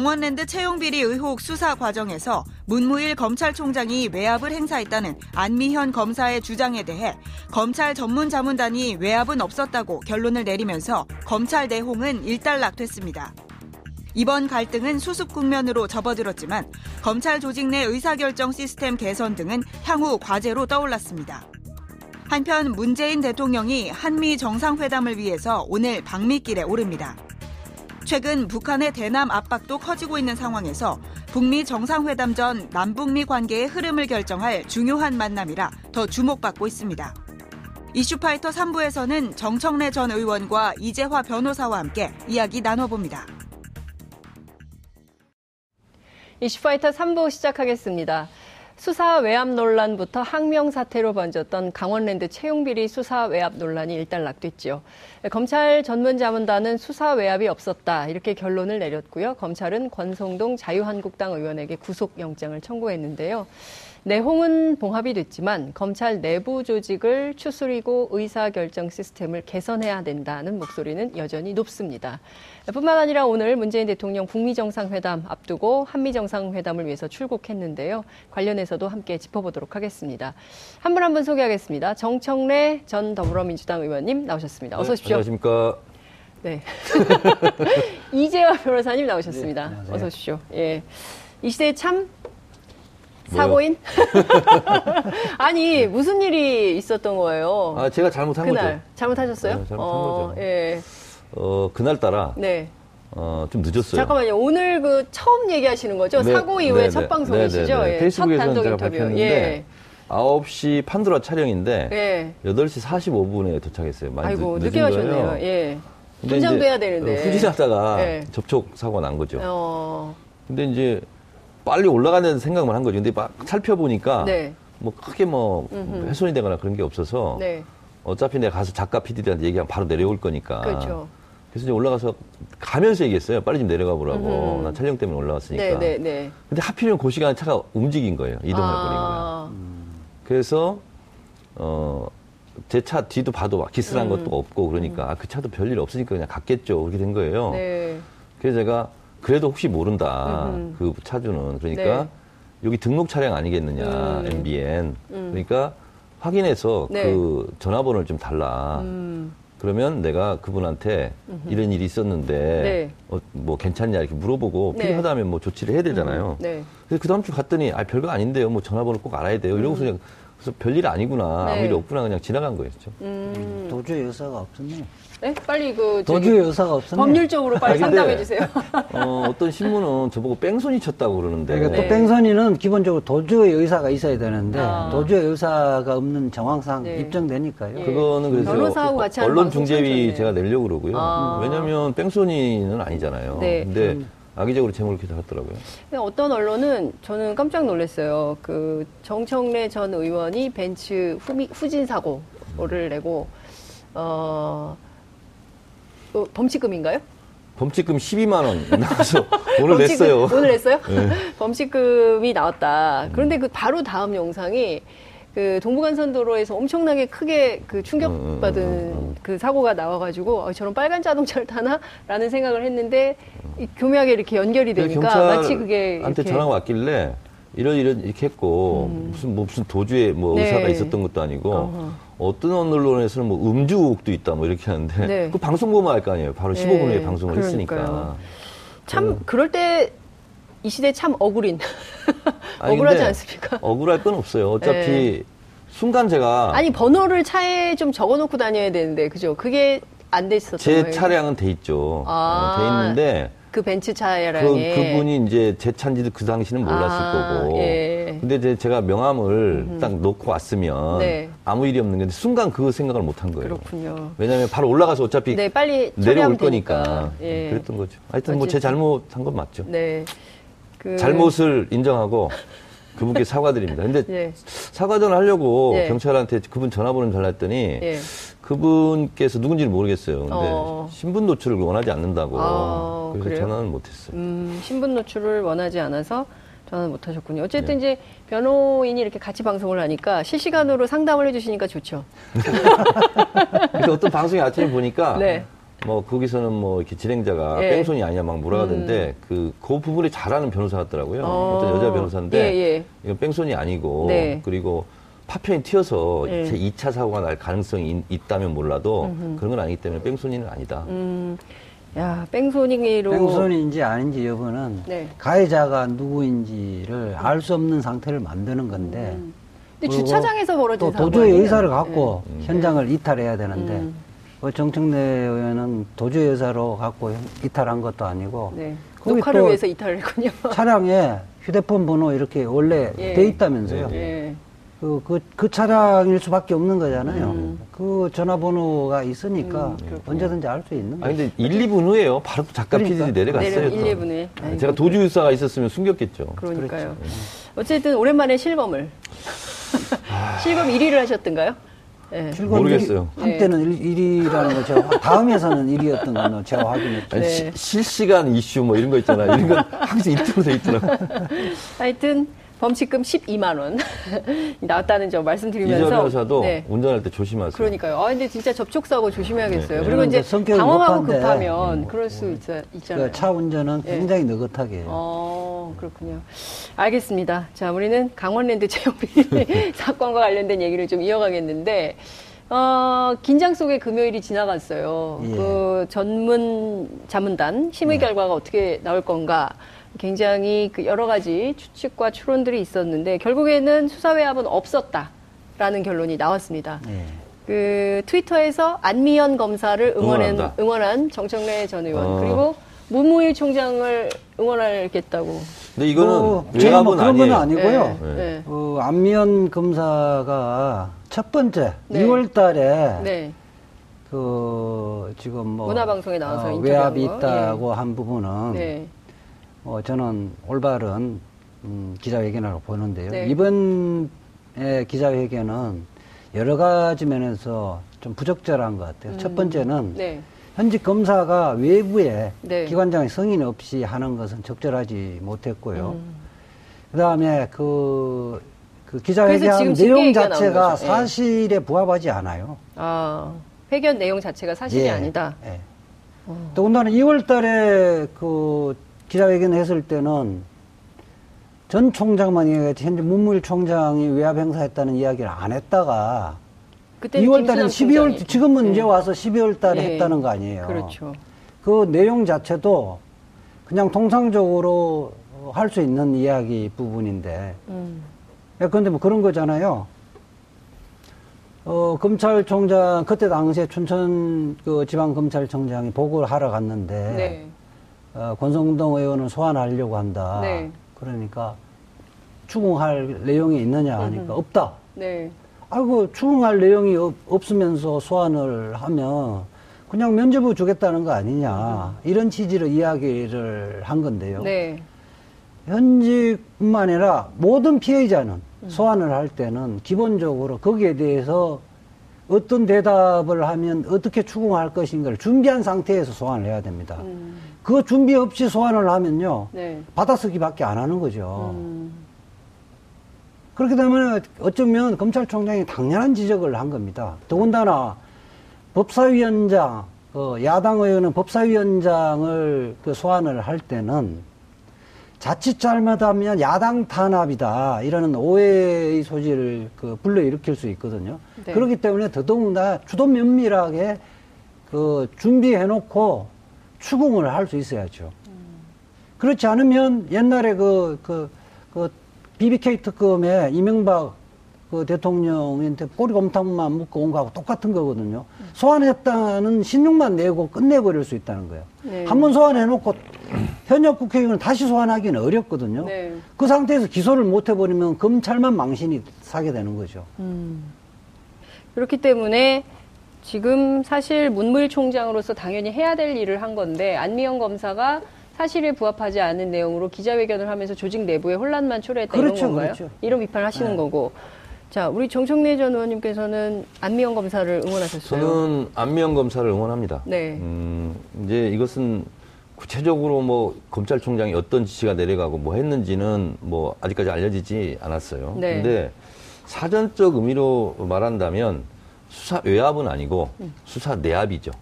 강원랜드 채용비리 의혹 수사 과정에서 문무일 검찰총장이 외압을 행사했다는 안미현 검사의 주장에 대해 검찰 전문 자문단이 외압은 없었다고 결론을 내리면서 검찰 내홍은 일단락됐습니다. 이번 갈등은 수습 국면으로 접어들었지만 검찰 조직 내 의사결정 시스템 개선 등은 향후 과제로 떠올랐습니다. 한편 문재인 대통령이 한미 정상회담을 위해서 오늘 방미길에 오릅니다. 최근 북한의 대남 압박도 커지고 있는 상황에서 북미 정상회담 전 남북미 관계의 흐름을 결정할 중요한 만남이라 더 주목받고 있습니다. 이슈파이터 3부에서는 정청래 전 의원과 이재화 변호사와 함께 이야기 나눠봅니다. 이슈파이터 3부 시작하겠습니다. 수사 외압 논란부터 항명 사태로 번졌던 강원랜드 채용 비리 수사 외압 논란이 일단락됐죠. 검찰 전문자문단은 수사 외압이 없었다 이렇게 결론을 내렸고요. 검찰은 권성동 자유한국당 의원에게 구속영장을 청구했는데요. 내홍은 봉합이 됐지만 검찰 내부 조직을 추스리고 의사결정 시스템을 개선해야 된다는 목소리는 여전히 높습니다. 뿐만 아니라 오늘 문재인 대통령 북미 정상회담 앞두고 한미 정상회담을 위해서 출국했는데요. 관련해서도 함께 짚어보도록 하겠습니다. 한분 한분 소개하겠습니다. 정청래 전 더불어민주당 의원님 나오셨습니다. 어서 오십시오. 네, 안녕하십니까. 네. 이재화 변호사님 나오셨습니다. 네, 어서 오십시오. 예. 이 시대에 참 사고인? 아니 무슨 일이 있었던 거예요? 아 제가 잘못한 그날 거죠. 잘못하셨어요? 네, 잘못한 어, 거죠. 예. 어 그날 따라 네. 어, 좀 늦었어요. 잠깐만요. 오늘 그 처음 얘기하시는 거죠? 네, 사고 이후에 네, 첫 네, 방송이시죠? 네, 네, 네. 예. 첫 페이스북에서는 단독 제가 인터뷰. 밝혔는데 예. 9시 판도라 촬영인데 예. 8시 45분에 도착했어요. 많이 아이고 늦, 늦게. 거예요. 예. 해야 되는데. 어, 후진하다가 예. 접촉 사고가 난 거죠. 어. 근데 이제 빨리 올라가는 생각만 한 거죠. 근데 막 살펴보니까 네. 뭐 크게 뭐 음흠. 훼손이 되거나 그런 게 없어서 네. 어차피 내가 가서 작가 PD들한테 얘기하면 바로 내려올 거니까. 그렇죠. 그래서 이제 올라가서 가면서 얘기했어요. 빨리 좀 내려가 보라고. 음흠. 나 촬영 때문에 올라왔으니까. 네, 네, 네. 근데 하필이면 그 시간에 차가 움직인 거예요. 거예요. 아. 그래서 어. 제 차 뒤도 봐도 막 기스난 음. 것도 없고 그러니까 아, 그 차도 별일 없으니까 그냥 갔겠죠 그렇게 된 거예요. 네. 그래서 제가 그래도 혹시 모른다 음흠. 그 차주는 그러니까 네. 여기 등록 차량 아니겠느냐 음. MBN 음. 그러니까 확인해서 네. 그 전화번호를 좀 달라 음. 그러면 내가 그분한테 이런 일이 있었는데 네. 어, 뭐 괜찮냐 이렇게 물어보고 네. 필요하다면 뭐 조치를 해야 되잖아요. 네. 그래서 그 다음 주 갔더니 아 별거 아닌데요. 뭐 전화번호 꼭 알아야 돼요. 이러고서 그냥 그래서 별일 아니구나 네. 아무 일 없구나 그냥 지나간 거였죠. 음. 도주의 의사가 없었네. 네? 빨리 그 저기 도주의 의사가 없었네. 법률적으로 빨리 아, 근데- 상담해 주세요. 어, 어떤 신문은 저보고 뺑소니 쳤다고 그러는데 그러니까 네. 또 뺑소니는 기본적으로 도주의 의사가 있어야 되는데 아. 도주의 의사가 없는 정황상 네. 입증되니까요. 예. 그거는 그래서 변호사하고 같이 하는 언론 중재위. 제가 내려고 그러고요. 아. 왜냐하면 뺑소니는 아니잖아요. 네. 근데 악의적으로 제목을 이렇게 달았더라고요. 근데 어떤 언론은 저는 깜짝 놀랐어요. 그 정청래 전 의원이 벤츠 후미, 후진 사고를 내고 어, 어, 범칙금인가요? 범칙금 12만 원 나와서 오늘 범칙금- 냈어요. 네. 오늘 냈어요? 범칙금이 나왔다. 그런데 그 바로 다음 영상이 그 동부간선도로에서 엄청나게 크게 그 충격받은 음, 음, 음, 음. 그 사고가 나와가지고 어, 저런 빨간 자동차를 타나라는 생각을 했는데 이 교묘하게 이렇게 연결이 되니까 마치 그게 한테 전화가 왔길래 이런 이런 이렇게 했고 무슨 뭐 무슨 도주에 뭐 네. 의사가 있었던 것도 아니고 어허. 어떤 언론에서는 뭐 음주 의혹도 있다 뭐 이렇게 하는데 네. 그 방송 보면 알 거 아니에요. 바로 15분 후에 네, 방송을 그러니까요. 했으니까. 참 그럴 때 이 시대 참 억울인 아니, 억울하지 않습니까? 억울할 건 없어요. 어차피 네. 순간 제가 아니 번호를 차에 좀 적어놓고 다녀야 되는데 그죠? 그게 안 됐었던 제 거예요. 차량은 돼 있죠. 아. 어, 돼 있는데 그 벤츠 그, 차량에 그분이 이제 제 차인지도 그 당시는 몰랐을 아, 거고. 예. 근데 이제 제가 명함을 딱 놓고 왔으면 네. 아무 일이 없는 건데 순간 그 생각을 못 한 거예요. 그렇군요. 왜냐하면 바로 올라가서 어차피 네, 빨리 내려올 거니까. 예. 그랬던 거죠. 하여튼 뭐 제. 잘못한 건 맞죠. 네. 그 잘못을 인정하고 그분께 사과드립니다. 근데 예. 사과전을 하려고 예. 경찰한테 그분 전화번호를 달랐더니 예. 그분께서 누군지를 모르겠어요. 근데 어. 신분 노출을 원하지 않는다고 아, 그래서 그래요? 전화는 못했어요. 음, 신분 노출을 원하지 않아서 전화는 못 하셨군요. 어쨌든 네. 이제 변호인이 이렇게 같이 방송을 하니까 실시간으로 상담을 해주시니까 좋죠. 그래서 어떤 방송이 아침에 보니까 네. 뭐 거기서는 뭐 이렇게 진행자가 예. 뺑소니 아니냐 막 몰아가던데 그, 그 부분이 잘하는 변호사 같더라고요. 어. 어떤 여자 변호사인데 예, 예. 이건 뺑소니 아니고 네. 그리고 파편이 튀어서 예. 제 2차 사고가 날 가능성이 있, 다면 몰라도 그런 건 아니기 때문에 뺑소니는 아니다. 음, 야, 뺑소니로. 뺑소니인지 아닌지 여부는 네. 가해자가 누구인지를 알 수 없는 상태를 만드는 건데 근데 그리고 주차장에서 벌어진 또 아니에요? 의사를 갖고 네. 현장을 이탈해야 되는데 음. 그 정청래 의원은 도주의 의사로 갖고 이탈한 것도 아니고 네. 녹화를 또 위해서 이탈을 했군요. 차량에 휴대폰 번호 이렇게 원래 예. 돼 있다면서요. 예. 그, 그, 그 차량일 수밖에 없는 거잖아요. 음. 그 전화번호가 있으니까 그렇군요. 언제든지 알 수 있는 아니 거죠. 근데 1, 2분 후에요. 바로 작가 그러니까. PD들이 내려갔어요. 내려- 또. 1, 2분에. 아이고. 제가 도주유사가 있었으면 숨겼겠죠. 그러니까요. 그렇죠. 어쨌든 오랜만에 실검을. 실검 1위를 하셨던가요? 예. 출근 모르겠어요. 한때는 일 1위라는 거 제가, 확- 다음에서는 1위였던 건 제가 확인했죠. 네. 시- 실시간 이슈 뭐 이런 거 있잖아요. 이런 건 항상 이틀로 돼 있더라고요. 하여튼 범칙금 12만 원 나왔다는 점 말씀드리면서 이재 변호사도 네. 운전할 때 조심하세요. 그러니까요. 아 근데 진짜 접촉 사고 조심해야겠어요. 네. 그리고 이제 성격이 당황하고 급한데, 급하면 그럴 수 있, 있잖아요. 그 차 운전은 예. 굉장히 느긋하게 해요. 어, 그렇군요. 알겠습니다. 자, 우리는 강원랜드 채용비 사건과 관련된 얘기를 좀 이어가겠는데, 어, 긴장 속에 금요일이 지나갔어요. 예. 그 전문 자문단 심의 네. 결과가 어떻게 나올 건가. 굉장히 그 여러 가지 추측과 추론들이 있었는데, 결국에는 수사외압은 없었다라는 결론이 나왔습니다. 예. 그 트위터에서 안미연 검사를 응원한. 응원한 정청래 전 의원 어. 그리고 문무일 총장을 응원하겠다고. 근데 이거는 뭐, 제가 뭐 외압은 그런 건 아니에요. 아니고요. 네, 네. 어, 안미연 검사가 첫 번째 네. 2월 달에 네. 그 지금 뭐 문화방송에 나와서 어, 외압이 거. 있다고 한 부분은 네. 어, 저는 올바른 음, 기자회견이라고 보는데요. 네. 이번에 기자회견은 여러 가지 면에서 좀 부적절한 것 같아요. 첫 번째는 네. 현직 검사가 외부에 네. 기관장의 승인 없이 하는 것은 적절하지 못했고요. 음. 그 다음에 그, 그 기자회견 내용 자체가. 예. 사실에 부합하지 않아요. 아, 회견 내용 자체가 사실이 예, 아니다. 예. 어. 더군다나 2월 달에 그 기자회견 했을 때는 전 총장만 얘기했지 현재 문무일 총장이 외압 행사했다는 이야기를 안 했다가 그때는 2월 달에는 김수남 12월, 총장이. 지금은 예. 이제 와서 12월 달에 예. 했다는 거 아니에요. 그렇죠. 그 내용 자체도 그냥 통상적으로 할 수 있는 이야기 부분인데. 음. 예, 그런데 뭐 그런 거잖아요. 어, 검찰총장, 그때 당시에 춘천 그 지방검찰청장이 보고를 하러 갔는데. 네. 어, 권성동 의원을 소환하려고 한다. 네. 그러니까 추궁할 내용이 있느냐 하니까 없다. 네. 아이고 추궁할 내용이 없, 없으면서 소환을 하면 그냥 면죄부 주겠다는 거 아니냐 이런 취지로 이야기를 한 건데요. 네. 현직뿐만 아니라 모든 피해자는 소환을 할 때는 기본적으로 거기에 대해서 어떤 대답을 하면 어떻게 추궁할 것인가를 준비한 상태에서 소환을 해야 됩니다. 음. 그 준비 없이 소환을 하면요. 네. 받아쓰기밖에 안 하는 거죠. 음. 그렇게 되면 어쩌면 검찰총장이 당연한 지적을 한 겁니다. 더군다나 법사위원장, 그 야당 의원은 법사위원장을 그 소환을 할 때는 자칫 잘못하면 야당 탄압이다 이러는 오해의 소지를 그 불러일으킬 수 있거든요. 네. 그렇기 때문에 더더군다나 주도 면밀하게 그 준비해놓고 추궁을 할 수 있어야죠. 그렇지 않으면 옛날에 그, 그, 그 BBK 특검에 이명박 그 대통령한테 꼬리곰탕만 묶고 온 거하고 똑같은 거거든요. 소환했다는 신용만 내고 끝내버릴 수 있다는 거예요. 네. 한번 소환해놓고 현역 국회의원은 다시 소환하기는 어렵거든요. 네. 그 상태에서 기소를 못 해버리면 검찰만 망신이 사게 되는 거죠. 음. 그렇기 때문에 지금 사실 문무일 총장으로서 당연히 해야 될 일을 한 건데 안미영 검사가 사실에 부합하지 않은 내용으로 기자회견을 하면서 조직 내부에 혼란만 초래했다 그렇죠, 이런 건가요? 그렇죠. 이런 비판을 하시는 네. 거고. 자, 우리 정청래 전 의원님께서는 안미영 검사를 응원하셨어요. 저는 안미영 검사를 응원합니다. 네. 음, 이제 이것은 구체적으로 뭐 검찰총장이 어떤 지시가 내려가고 뭐 했는지는 뭐 아직까지 알려지지 않았어요. 네. 근데 사전적 의미로 말한다면 수사 외압은 아니고 음. 수사 내압이죠.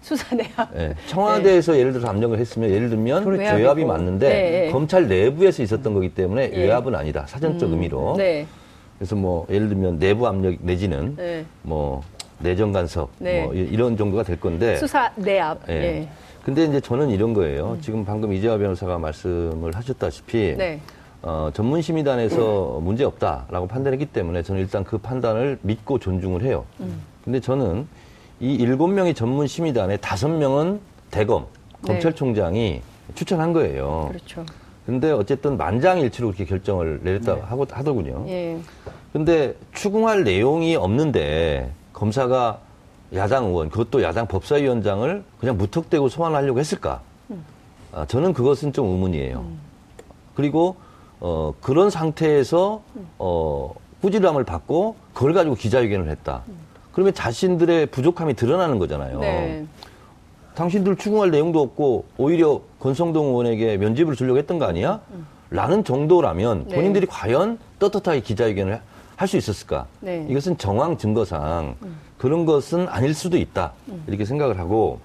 수사 내압. 예, 청와대에서 예를 들어서 압력을 했으면 예를 들면 그렇죠. 외압이. 맞는데 네, 네. 검찰 내부에서 있었던 거기 때문에 예. 외압은 아니다. 사전적 의미로. 네. 그래서 뭐 예를 들면 내부 압력 내지는 네. 뭐 내정 간섭 네. 뭐 이- 이런 정도가 될 건데. 수사 내압. 예. 예. 근데 이제 저는 이런 거예요. 지금 방금 이재화 변호사가 말씀을 하셨다시피 네. 어, 전문심의단에서 문제 없다라고 판단했기 때문에 저는 일단 그 판단을 믿고 존중을 해요. 음. 근데 저는 이 일곱 명의 전문심의단에 다섯 명은 대검 네. 검찰총장이 추천한 거예요. 그렇죠. 근데 어쨌든 만장일치로 그렇게 결정을 내렸다 하고 하더군요. 예. 근데 추궁할 내용이 없는데 검사가 야당 의원, 그것도 야당 법사위원장을 그냥 무턱대고 소환하려고 했을까? 아, 저는 그것은 좀 의문이에요. 그리고 어, 그런 상태에서 어, 꾸지람을 받고 그걸 가지고 기자회견을 했다. 그러면 자신들의 부족함이 드러나는 거잖아요. 네. 당신들 추궁할 내용도 없고 오히려 권성동 의원에게 면집을 주려고 했던 거 아니야? 라는 정도라면 네. 본인들이 과연 떳떳하게 기자회견을 할 수 있었을까? 네. 이것은 정황 증거상 그런 것은 아닐 수도 있다. 이렇게 생각을 하고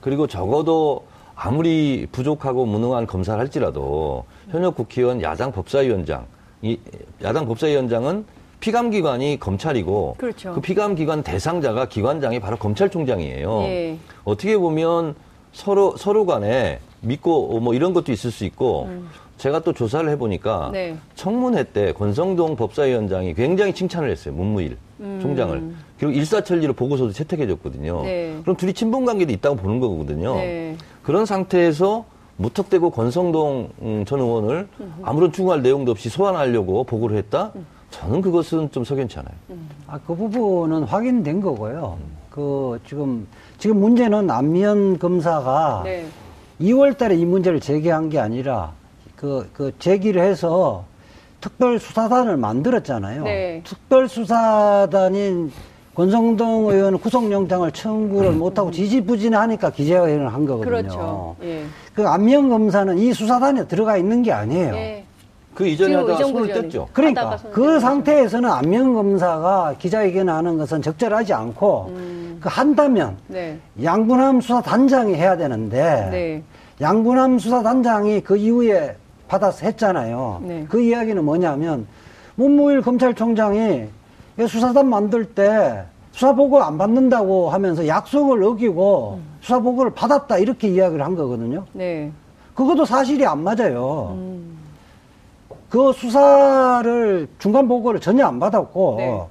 그리고 적어도 아무리 부족하고 무능한 검사를 할지라도 현역 국회의원 야당 법사위원장 이 야당 법사위원장은 피감기관이 검찰이고 그렇죠. 그 피감기관 대상자가 기관장이 바로 검찰총장이에요. 예. 어떻게 보면 서로 서로 간에 믿고 뭐 이런 것도 있을 수 있고 제가 또 조사를 해보니까 음. 네. 청문회 때 권성동 법사위원장이 굉장히 칭찬을 했어요 문무일 총장을 그리고 일사천리로 보고서도 채택해줬거든요. 음. 네. 그럼 둘이 친분 관계도 있다고 보는 거거든요. 네. 그런 상태에서 무턱대고 권성동 음, 전 의원을 아무런 추궁할 내용도 없이 소환하려고 보고를 했다. 음. 저는 그것은 좀 석연치 않아요. 아, 그 부분은 확인된 거고요. 그 지금 지금 문제는 안미연 검사가 네. 2월 달에 이 문제를 제기한 게 아니라 그, 그 제기를 해서 특별 수사단을 만들었잖아요. 네. 특별 수사단인 권성동 의원은 구속영장을 청구를 못하고 지지부진하니까 기재회견을 한 거거든요. 그렇죠. 예. 그 안미연 검사는 이 수사단에 들어가 있는 게 아니에요. 예. 그 이전에 하다가 손을. 뗐죠. 그러니까 그 상태에서는 안명 검사가 기자회견을 하는 것은 적절하지 않고 그 한다면 네. 양군함 수사 단장이 해야 되는데 네. 양군함 수사 단장이 그 이후에 받아서 했잖아요. 네. 그 이야기는 뭐냐면 문무일 검찰총장이 이 수사단 만들 때 수사 보고 안 받는다고 하면서 약속을 어기고 음. 수사 보고를 받았다 이렇게 이야기를 한 거거든요. 네. 그것도 사실이 안 맞아요. 음. 그 수사를 중간 보고를 전혀 안 받았고 네.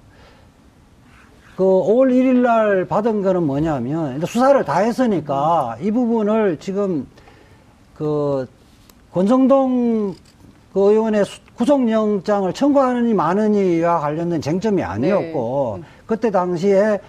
그 5월 1일 날 받은 거는 뭐냐면 수사를 다 했으니까 이 부분을 지금 그 권성동 그 의원의 수- 구속영장을 청구하느니 마느니와 관련된 쟁점이 아니었고 네. 그때 당시에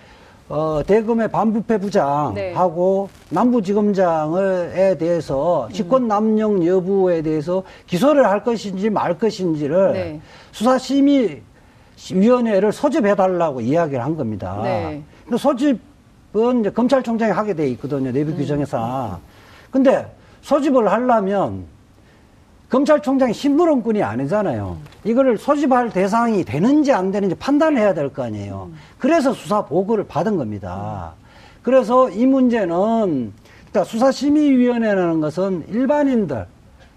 어, 대검의 반부패 네. 부장하고 남부지검장에 대해서 음. 직권 남용 여부에 대해서 기소를 할 것인지 말 것인지를 네. 수사심의위원회를 소집해달라고 이야기를 한 겁니다. 네. 근데 소집은 이제 검찰총장이 하게 돼 있거든요. 음. 내부 규정에서. 근데 소집을 하려면 검찰총장이 신부름꾼이 아니잖아요. 이거를 소집할 대상이 되는지 안 되는지 판단을 해야 될 거 아니에요. 그래서 수사 보고를 받은 겁니다. 그래서 이 문제는 그러니까 수사심의위원회라는 것은 일반인들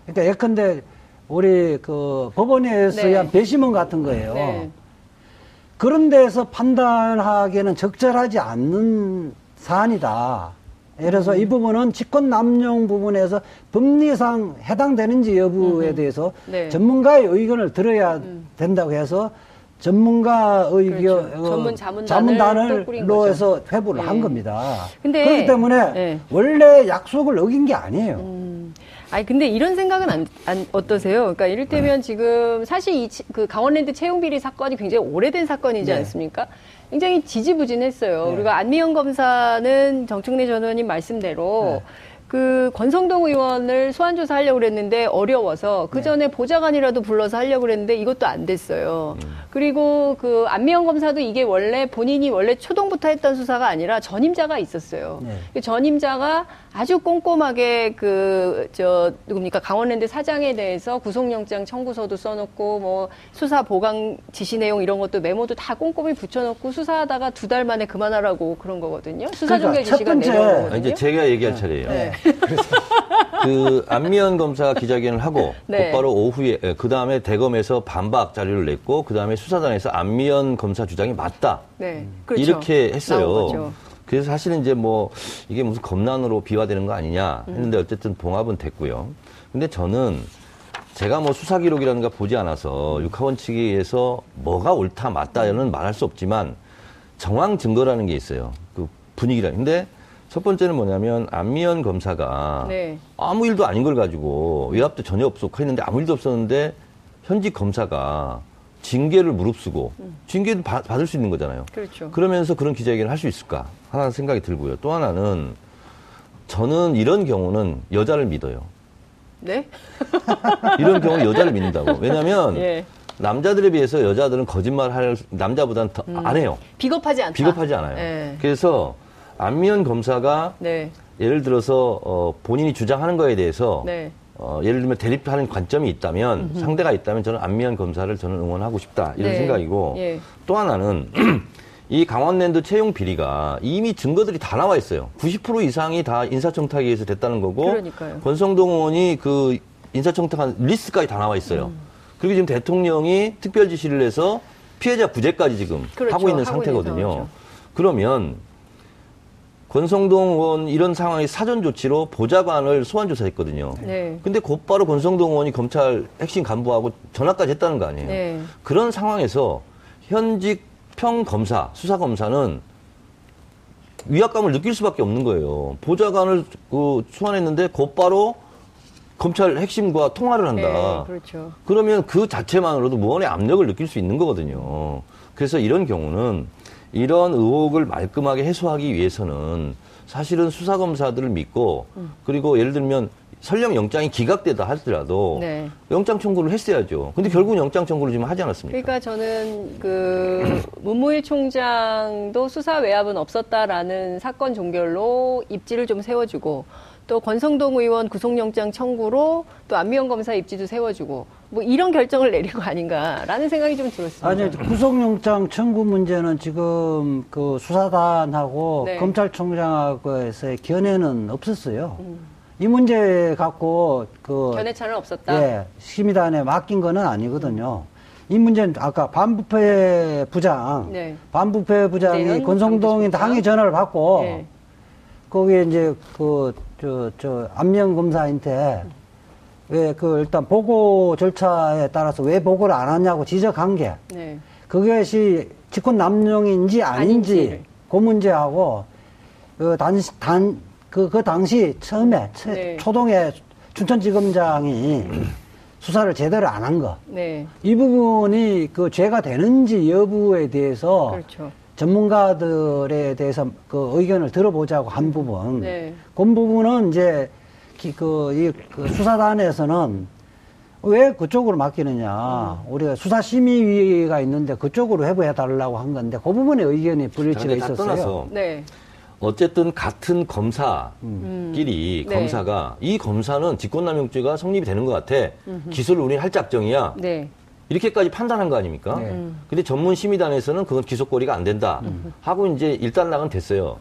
그러니까 예컨대 우리 그 법원에서 네. 의한 배심원 같은 거예요. 네. 그런 데서 판단하기에는 적절하지 않는 사안이다. 그래서 음. 이 부분은 직권 남용 부분에서 법리상 해당되는지 여부에 대해서 네. 음. 전문가의 의견을 들어야 된다고 해서 전문가 의견 그렇죠. 전문 자문단을 또 꾸린 로 거죠. 해서 회부를 네. 한 겁니다. 그렇기 때문에 네. 원래 약속을 어긴 게 아니에요. 음. 아니 근데 이런 생각은 안, 안- 어떠세요? 그러니까 이를테면 지금 사실 이 그 강원랜드 채용 비리 사건이 굉장히 오래된 사건이지 네. 않습니까? 굉장히 지지부진했어요. 네. 그리고 안미영 검사는 정청래 전 의원님 말씀대로 그 권성동 의원을 소환 조사하려고 그랬는데 어려워서 그 전에 보좌관이라도 불러서 하려고 그랬는데 이것도 안 됐어요. 그리고 그 안미영 검사도 이게 원래 본인이 원래 초동부터 했던 수사가 아니라 전임자가 있었어요. 네. 그 전임자가 아주 꼼꼼하게 그 저 누굽니까 강원랜드 사장에 대해서 구속영장 청구서도 써놓고 뭐 수사 보강 지시 내용 이런 것도 메모도 다 꼼꼼히 붙여놓고 수사하다가 두 달 만에 그만하라고 그런 거거든요. 수사 그러니까 종결 첫 지시가 번째- 내려온 아, 거거든요. 이제 제가 얘기할 차례예요. 네. 그 안미연 검사가 기자회견을 하고 네. 곧바로 오후에 그 다음에 대검에서 반박 자료를 냈고 그 다음에 수사단에서 안미연 검사 주장이 맞다 네, 그렇죠. 이렇게 나온 했어요. 그래서 사실은 이제 뭐 이게 무슨 검난으로 비화되는 거 아니냐 했는데 어쨌든 봉합은 됐고요. 근데 저는 제가 뭐 수사 기록이라든가 보지 않아서 육하원 측에서 뭐가 옳다 맞다는 말할 수 없지만 정황 증거라는 게 있어요. 그 분위기라. 근데 첫 번째는 뭐냐면 안미연 검사가 네. 아무 일도 아닌 걸 가지고 외압도 전혀 없었고 했는데 아무 일도 없었는데 현직 검사가 징계를 무릅쓰고 징계도 받- 받을 수 있는 거잖아요. 그렇죠. 그러면서 그런 기자회견을 할 수 있을까 하는 생각이 들고요. 또 하나는 저는 이런 경우는 여자를 믿어요. 네? 이런 경우 는 여자를 믿는다고. 왜냐하면 예. 남자들에 비해서 여자들은 거짓말할 남자보다는 더안 해요. 비겁하지 않다. 비겁하지 않아요. 예. 그래서 안미연 검사가 네. 예를 들어서 어, 본인이 주장하는 거에 대해서 네. 어, 예를 들면 대립하는 관점이 있다면 상대가 있다면 저는 안미연 검사를 저는 응원하고 싶다 이런 네. 생각이고 예. 또 하나는 이 강원랜드 채용 비리가 이미 증거들이 다 나와 있어요. 90% 이상이 다 인사청탁에 의해서 됐다는 거고 그러니까요. 권성동 의원이 그 인사청탁한 리스트까지 다 나와 있어요. 음. 그리고 지금 대통령이 특별 지시를 해서 피해자 구제까지 지금 그렇죠. 하고 있는 하고 있는 상태거든요. 상황이죠. 그러면 권성동 의원 이런 상황의 사전 조치로 보좌관을 소환 조사했거든요. 네. 근데 곧바로 권성동 의원이 검찰 핵심 간부하고 전화까지 했다는 거 아니에요. 네. 그런 상황에서 현직 평 검사, 수사 검사는 위압감을 느낄 수밖에 없는 거예요. 보좌관을 그 소환했는데 곧바로 검찰 핵심과 통화를 한다. 네, 그렇죠. 그러면 그 자체만으로도 무언의 압력을 느낄 수 있는 거거든요. 그래서 이런 경우는 이런 의혹을 말끔하게 해소하기 위해서는 사실은 수사 검사들을 믿고 음. 그리고 예를 들면 설령 영장이 기각되다 하더라도 네. 영장 청구를 했어야죠. 근데 결국은 영장 청구를 지금 하지 않았습니까? 그러니까 저는 그 문무일 총장도 수사 외압은 없었다라는 사건 종결로 입지를 좀 세워주고 또 권성동 의원 구속영장 청구로 또 안미영 검사 입지도 세워주고 뭐 이런 결정을 내린 거 아닌가라는 생각이 좀 들었습니다. 아니 구속영장 청구 문제는 지금 그 수사단하고 네. 검찰총장하고에서의 견해는 없었어요. 이 문제 갖고 그 견해차는 없었다. 예, 심의단에 맡긴 거는 아니거든요. 이 문제는 아까 반부패 부장, 네. 반부패 부장이 내는 권성동이 당의 전화를 받고 네. 거기에 이제 그 저 저 안면 검사한테 왜 그 일단 보고 절차에 따라서 왜 보고를 안 하냐고 지적한 게 네. 그것이 직권 남용인지 아닌지 아닌지를. 그 문제하고 그 당시 단그 그 당시 처음에 처- 네. 초동에 춘천지검장이 수사를 제대로 안 한 거. 네. 이 부분이 그 죄가 되는지 여부에 대해서 그렇죠. 전문가들에 대해서 그 의견을 들어보자고 한 부분. 네. 그 부분은 이제 기- 그, 이, 그 수사단에서는 왜 그쪽으로 맡기느냐. 음. 우리가 수사심의위가 있는데 그쪽으로 해부해 달라고 한 건데 그 부분에 의견이 불일치가 있었어요. 떠나서 네. 어쨌든 같은 검사끼리 네. 검사가 이 검사는 직권남용죄가 성립이 되는 것 같아. 기소를 우리는 할 작정이야. 네. 이렇게까지 판단한 거 아닙니까? 네. 음. 근데 전문 심의단에서는 그건 기소거리가 안 된다 하고 이제 일단락은 됐어요.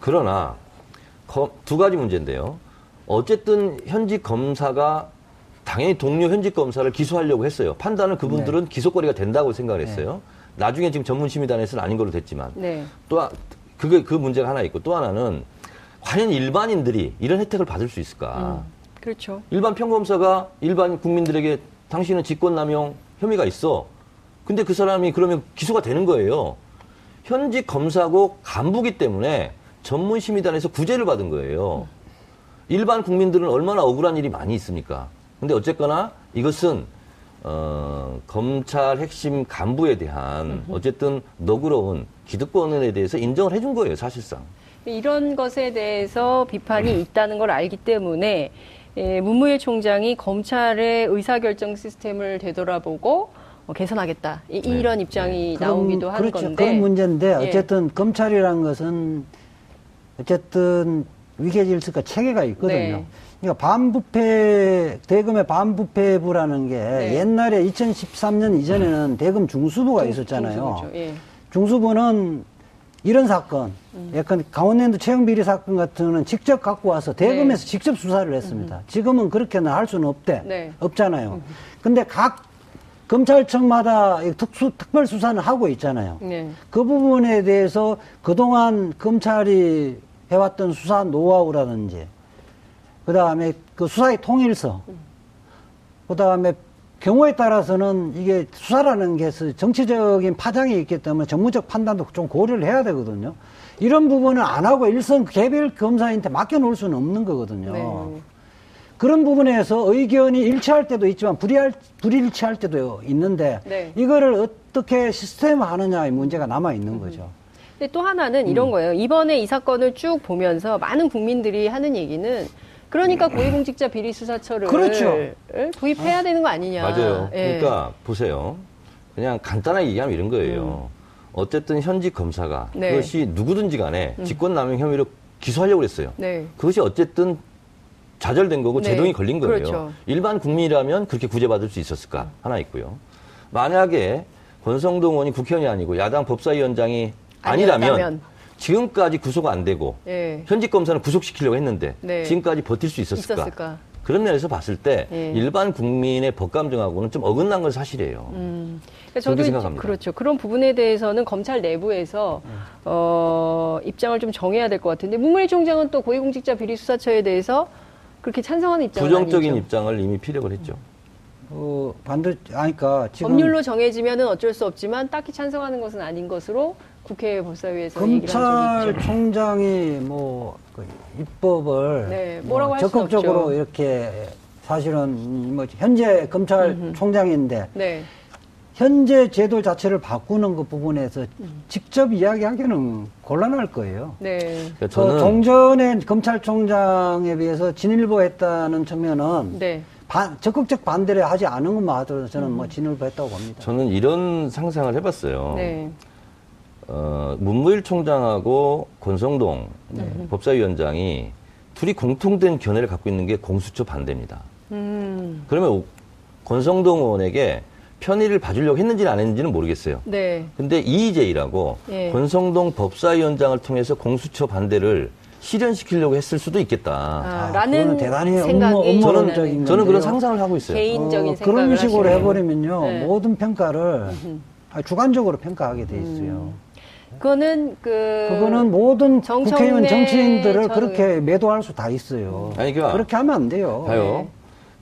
그러나 거- 두 가지 문제인데요. 어쨌든 현직 검사가 당연히 동료 현직 검사를 기소하려고 했어요. 판단을 그분들은 네. 기소거리가 된다고 생각을 했어요. 나중에 지금 전문 심의단에서는 아닌 걸로 됐지만 네. 또 하- 그게 그 문제가 하나 있고 또 하나는 과연 일반인들이 이런 혜택을 받을 수 있을까? 그렇죠. 일반 평검사가 일반 국민들에게 당신은 직권남용 혐의가 있어. 근데 그 사람이 그러면 기소가 되는 거예요. 현직 검사고 간부기 때문에 전문심의단에서 구제를 받은 거예요. 일반 국민들은 얼마나 억울한 일이 많이 있습니까? 근데 어쨌거나 이것은 어, 검찰 핵심 간부에 대한 어쨌든 너그러운 기득권에 대해서 인정을 해준 거예요, 사실상. 이런 것에 대해서 비판이 있다는 걸 알기 때문에 예, 문무일 총장이 검찰의 의사결정 시스템을 되돌아보고 어, 개선하겠다 이, 네. 런 입장이 그런- 나오기도 하는 그렇죠. 건데 그런 문제인데 예. 어쨌든 검찰이라는 것은 어쨌든 위계 질서가 체계가 있거든요. 네. 그러니까 반부패 대검의 반부패부라는 게 네. 옛날에 2013년 이전에는 대검 중수부가 중- 있었잖아요. 예. 중수부는 이런 사건, 음. 약간 강원랜드 채용 비리 사건 같은 거는 직접 갖고 와서 대검에서 네. 직접 수사를 했습니다. 지금은 그렇게는 할 수는 없대. 네. 없잖아요. 근데 각 검찰청마다 이 특수 특별 수사는 하고 있잖아요. 네. 그 부분에 대해서 그동안 검찰이 해왔던 수사 노하우라든지, 그 다음에 그 수사의 통일성, 그 다음에 경우에 따라서는 이게 수사라는 게 정치적인 파장이 있기 때문에 정무적 판단도 좀 고려를 해야 되거든요. 이런 부분은 안 하고 일선 개별 검사한테 맡겨놓을 수는 없는 거거든요. 네. 그런 부분에서 의견이 일치할 때도 있지만 불이할, 불일치할 때도 있는데 네. 이거를 어떻게 시스템화하느냐의 문제가 남아 있는 거죠. 근데 또 하나는 음. 이런 거예요. 이번에 이 사건을 쭉 보면서 많은 국민들이 하는 얘기는 그러니까 고위공직자 비리 수사처를 그렇죠. 도입해야 되는 거 아니냐. 맞아요. 예. 그러니까 보세요. 그냥 간단하게 얘기하면 이런 거예요. 어쨌든 현직 검사가 네. 그것이 누구든지 간에 직권남용 혐의로 기소하려고 그랬어요. 네. 그것이 어쨌든 좌절된 거고 네. 제동이 걸린 거예요. 그렇죠. 일반 국민이라면 그렇게 구제받을 수 있었을까? 하나 있고요. 만약에 권성동 의원이 국회의원이 아니고 야당 법사위원장이 아니라면 아니었다면. 지금까지 구속가 안 되고 예. 현직 검사는 구속시키려고 했는데 네. 지금까지 버틸 수 있었을까? 있었을까? 그런 면에서 봤을 때 예. 일반 국민의 법감정하고는 좀 어긋난 건 사실이에요. 음. 그러니까 저도 생각합니다. 그렇죠. 그런 부분에 대해서는 검찰 내부에서 어, 입장을 좀 정해야 될 것 같은데 문무일 총장은 또 고위공직자 비리 수사처에 대해서 그렇게 찬성하는 입장은 부정적인 아니죠. 입장을 이미 피력을 했죠. 어, 반드, 아니, 그니까 지금. 법률로 정해지면은 어쩔 수 없지만 딱히 찬성하는 것은 아닌 것으로 국회 법사위에서. 검찰총장이 뭐, 그 입법을. 네, 뭐 뭐라고 할 수는 적극적으로 없죠. 이렇게 사실은 뭐, 현재 검찰총장인데, 네. 현재 제도 자체를 바꾸는 그 부분에서 직접 이야기하기는 곤란할 거예요. 네. 그러니까 그 저는 종전에 검찰총장에 비해서 진일보했다는 측면은 네. 반- 적극적 반대를 하지 않은 것만 하더라도 저는 뭐 진일보했다고 봅니다. 저는 이런 상상을 해봤어요. 네. 어, 문무일 총장하고 권성동 네. 법사위원장이 둘이 공통된 견해를 갖고 있는 게 공수처 반대입니다. 음. 그러면 오- 권성동 의원에게 편의를 봐주려고 했는지는 안 했는지는 모르겠어요. 네. 근데 이의제이라고 예. 권성동 법사위원장을 통해서 공수처 반대를 실현시키려고 했을 수도 있겠다. 아, 아, 라는 대단히 생각이 저는 그런. 상상을 하고 있어요. 개인적인 어, 생각을 그런 식으로 하시네요. 해버리면요 네. 모든 평가를 아, 주관적으로 평가하게 돼 있어요. 그거는 그 그거는 모든 국회의원 정치인들을 전 그렇게 매도할 수 다 있어요. 아니, 그러니까 그렇게 하면 안 돼요. 봐요. 네.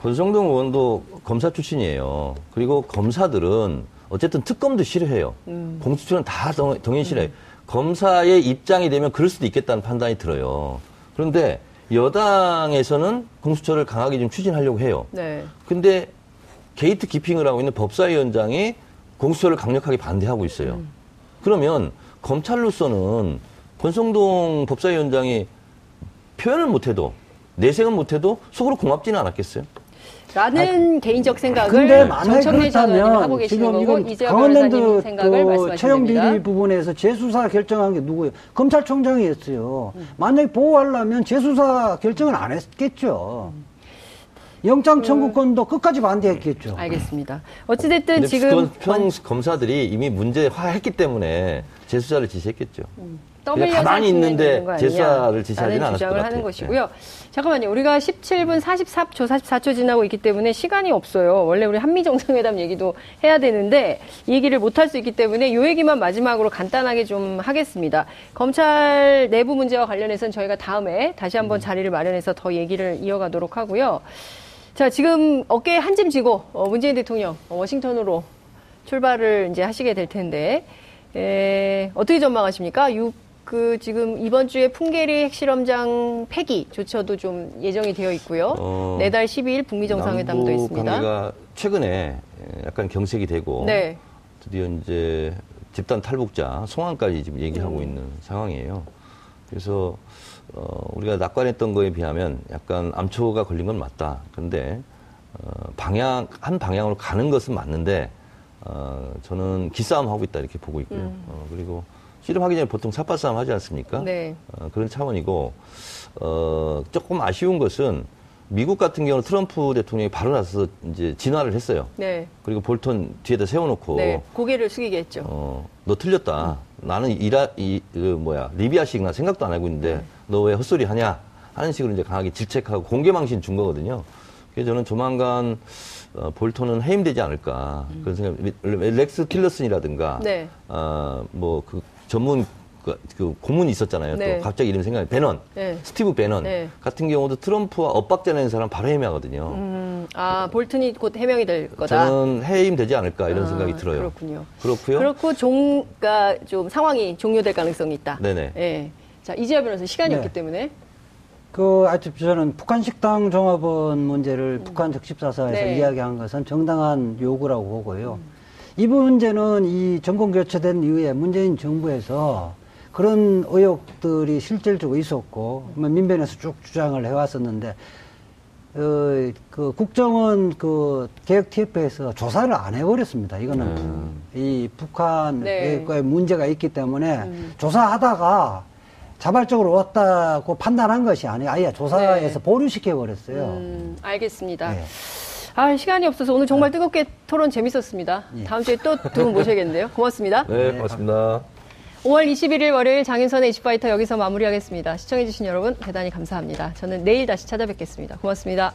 권성동 의원도 검사 출신이에요. 그리고 검사들은 어쨌든 특검도 싫어해요. 음. 공수처는 다 동, 동의 싫어해요. 검사의 입장이 되면 그럴 수도 있겠다는 판단이 들어요. 그런데 여당에서는 공수처를 강하게 좀 추진하려고 해요. 네. 근데 gatekeeping을 하고 있는 법사위원장이 공수처를 강력하게 반대하고 있어요. 음. 그러면 검찰로서는 권성동 법사위원장이 표현을 못해도 내색은 못해도 속으로 고맙지는 않았겠어요? 라는 개인적 생각을 근데 만약에 정청래 전 의원님 하고 그렇다면 계시는 지금 거고 이건 강원랜드 그 채용 비리. 부분에서 재수사 결정한 게 누구예요? 검찰총장이 했어요. 음. 만약에 보호하려면 재수사 결정을 안 했겠죠. 영장 청구권도 끝까지 반대했겠죠. 알겠습니다. 어찌됐든 지금 검사들이 이미 문제화했기 때문에 재수사를 지시했겠죠. 그냥 가만히 있는데 재수사를 지시하지는 않았을 주장을 것 하는 같아요. 네. 것이고요. 잠깐만요. 우리가 17분 44초, 44초 지나고 있기 때문에 시간이 없어요. 원래 우리 한미 정상회담 얘기도 해야 되는데 이 얘기를 못 할 수 있기 때문에 이 얘기만 마지막으로 간단하게 좀 하겠습니다. 검찰 내부 문제와 관련해서는 저희가 다음에 다시 음. 한번 자리를 마련해서 더 얘기를 이어가도록 하고요. 자, 지금 어깨에 한짐 지고 어, 문재인 대통령 어, 워싱턴으로 출발을 이제 하시게 될 텐데 에, 어떻게 전망하십니까? 유, 그 지금 이번 주에 풍계리 핵실험장 폐기조차도 좀 예정이 되어 있고요. 어, 내달 12일 북미 정상회담도 있습니다. 관계가 최근에 약간 경색이 되고 네. 드디어 이제 집단 탈북자 송환까지 지금 얘기하고 음. 있는 상황이에요. 그래서 어, 우리가 낙관했던 거에 비하면 약간 암초가 걸린 건 맞다. 그런데 어, 방향 한 방향으로 가는 것은 맞는데 어, 저는 기싸움 하고 있다 이렇게 보고 있고요. 음. 어, 그리고 씨름하기 전에 보통 삿바싸움 하지 않습니까? 네. 어, 그런 차원이고 어, 조금 아쉬운 것은 미국 같은 경우는 트럼프 대통령이 바로 나서서 이제 진화를 했어요. 네. 그리고 볼턴 뒤에다 세워놓고 네. 고개를 숙이게 했죠. 어, 너 틀렸다. 나는 이라, 이, 그, 뭐야, 리비아식 나 생각도 안 하고 있는데, 네. 너왜 헛소리 하냐? 하는 식으로 이제 강하게 질책하고 공개망신 준 거거든요. 그래서 저는 조만간, 어, 볼턴은 해임되지 않을까. 그런 생각, 리- 렉스 틸러슨이라든가, 음. 네. 어, 뭐, 그 전문, 그, 그 고문이 있었잖아요. 네. 또 갑자기 이름 생각이, 배넌. 네. 스티브 배넌 네. 같은 경우도 트럼프와 엇박자 내는 사람 바로 해임하거든요. 음, 아, 볼턴이 곧 해임이 될 거다. 저는 해임되지 않을까 이런 아, 생각이 들어요. 그렇군요. 그렇고요. 그렇고 종가 좀 상황이 종료될 가능성이 있다. 네네. 예. 자, 이재하 변호사 시간이 네. 없기 때문에 그, 하여튼 저는 북한 식당 종합원 문제를 북한 적십사사에서 네. 이야기한 것은 정당한 요구라고 보고요. 이 문제는 이 정권 교체된 이후에 문재인 정부에서 그런 의혹들이 실질적으로 있었고, 뭐 민변에서 쭉 주장을 해왔었는데, 어, 그 국정원 그 개혁 TF에서 조사를 안 해버렸습니다. 이거는 이 북한의 네. 문제가 있기 때문에 조사하다가 자발적으로 왔다고 판단한 것이 아니에요. 아예 조사에서 네. 보류시켜 버렸어요. 음, 알겠습니다. 네. 아, 시간이 없어서 오늘 정말 뜨겁게 토론 재밌었습니다. 예. 다음 주에 또 두 분 모셔야겠는데요. 고맙습니다. 네, 고맙습니다. 5월 21일 월요일 장윤선의 이슈파이터 여기서 마무리하겠습니다. 시청해주신 여러분 대단히 감사합니다. 저는 내일 다시 찾아뵙겠습니다. 고맙습니다.